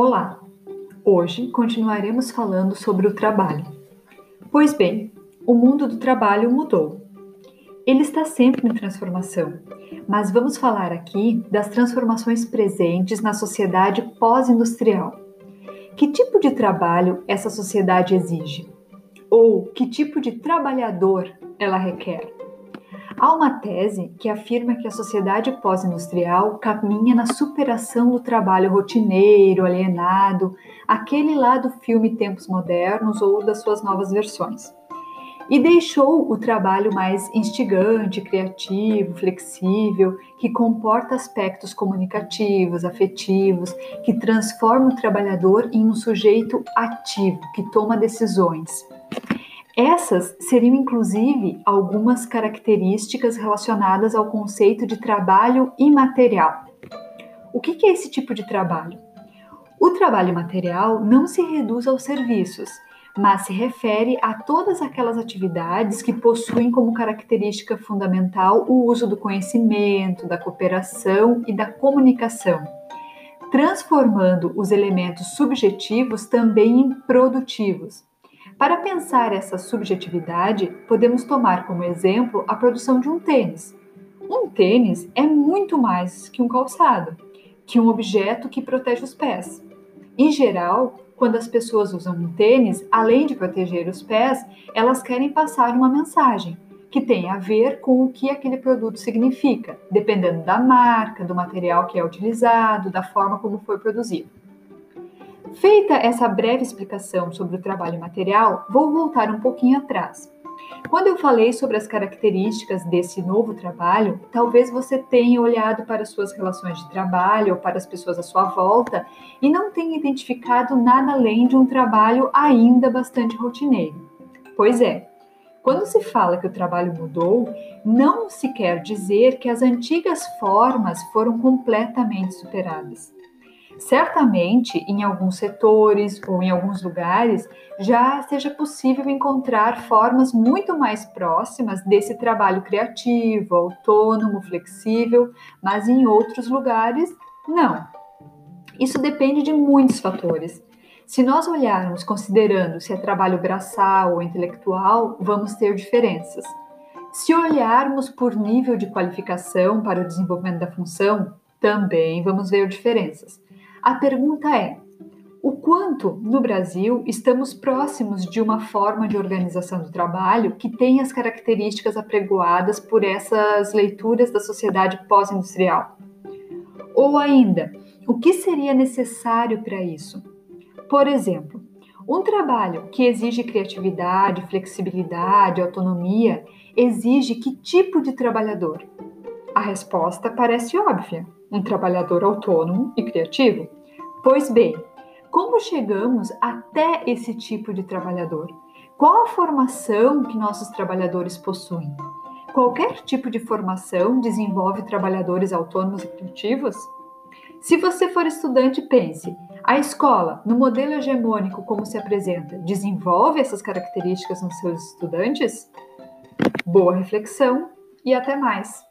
Olá! Hoje continuaremos falando sobre o trabalho. Pois bem, o mundo do trabalho mudou. Ele está sempre em transformação, mas vamos falar aqui das transformações presentes na sociedade pós-industrial. Que tipo de trabalho essa sociedade exige? Ou que tipo de trabalhador ela requer? Há uma tese que afirma que a sociedade pós-industrial caminha na superação do trabalho rotineiro, alienado, aquele lá do filme Tempos Modernos ou das suas novas versões. E deixou o trabalho mais instigante, criativo, flexível, que comporta aspectos comunicativos, afetivos, que transforma o trabalhador em um sujeito ativo, que toma decisões. Essas seriam inclusive algumas características relacionadas ao conceito de trabalho imaterial. O que é esse tipo de trabalho? O trabalho material não se reduz aos serviços, mas se refere a todas aquelas atividades que possuem como característica fundamental o uso do conhecimento, da cooperação e da comunicação, transformando os elementos subjetivos também em produtivos para pensar essa subjetividade, podemos tomar como exemplo a produção de um tênis. Um tênis é muito mais que um calçado, que um objeto que protege os pés. Em geral, quando as pessoas usam um tênis, além de proteger os pés, elas querem passar uma mensagem que tem a ver com o que aquele produto significa, dependendo da marca, do material que é utilizado, da forma como foi produzido. Feita essa breve explicação sobre o trabalho material, vou voltar um pouquinho atrás. Quando eu falei sobre as características desse novo trabalho, talvez você tenha olhado para suas relações de trabalho ou para as pessoas à sua volta e não tenha identificado nada além de um trabalho ainda bastante rotineiro. Pois é, quando se fala que o trabalho mudou, não se quer dizer que as antigas formas foram completamente superadas. Certamente, em alguns setores ou em alguns lugares, já seja possível encontrar formas muito mais próximas desse trabalho criativo, autônomo, flexível, mas em outros lugares, não. Isso depende de muitos fatores. Se nós olharmos considerando se é trabalho braçal ou intelectual, vamos ter diferenças. Se olharmos por nível de qualificação para o desenvolvimento da função, também vamos ver diferenças. A pergunta é: o quanto no Brasil estamos próximos de uma forma de organização do trabalho que tem as características apregoadas por essas leituras da sociedade pós-industrial? Ou ainda, o que seria necessário para isso? Por exemplo, um trabalho que exige criatividade, flexibilidade, autonomia, exige que tipo de trabalhador? A resposta parece óbvia um trabalhador autônomo e criativo? Pois bem, como chegamos até esse tipo de trabalhador? Qual a formação que nossos trabalhadores possuem? Qualquer tipo de formação desenvolve trabalhadores autônomos e criativos? Se você for estudante, pense: a escola, no modelo hegemônico como se apresenta, desenvolve essas características nos seus estudantes? Boa reflexão e até mais!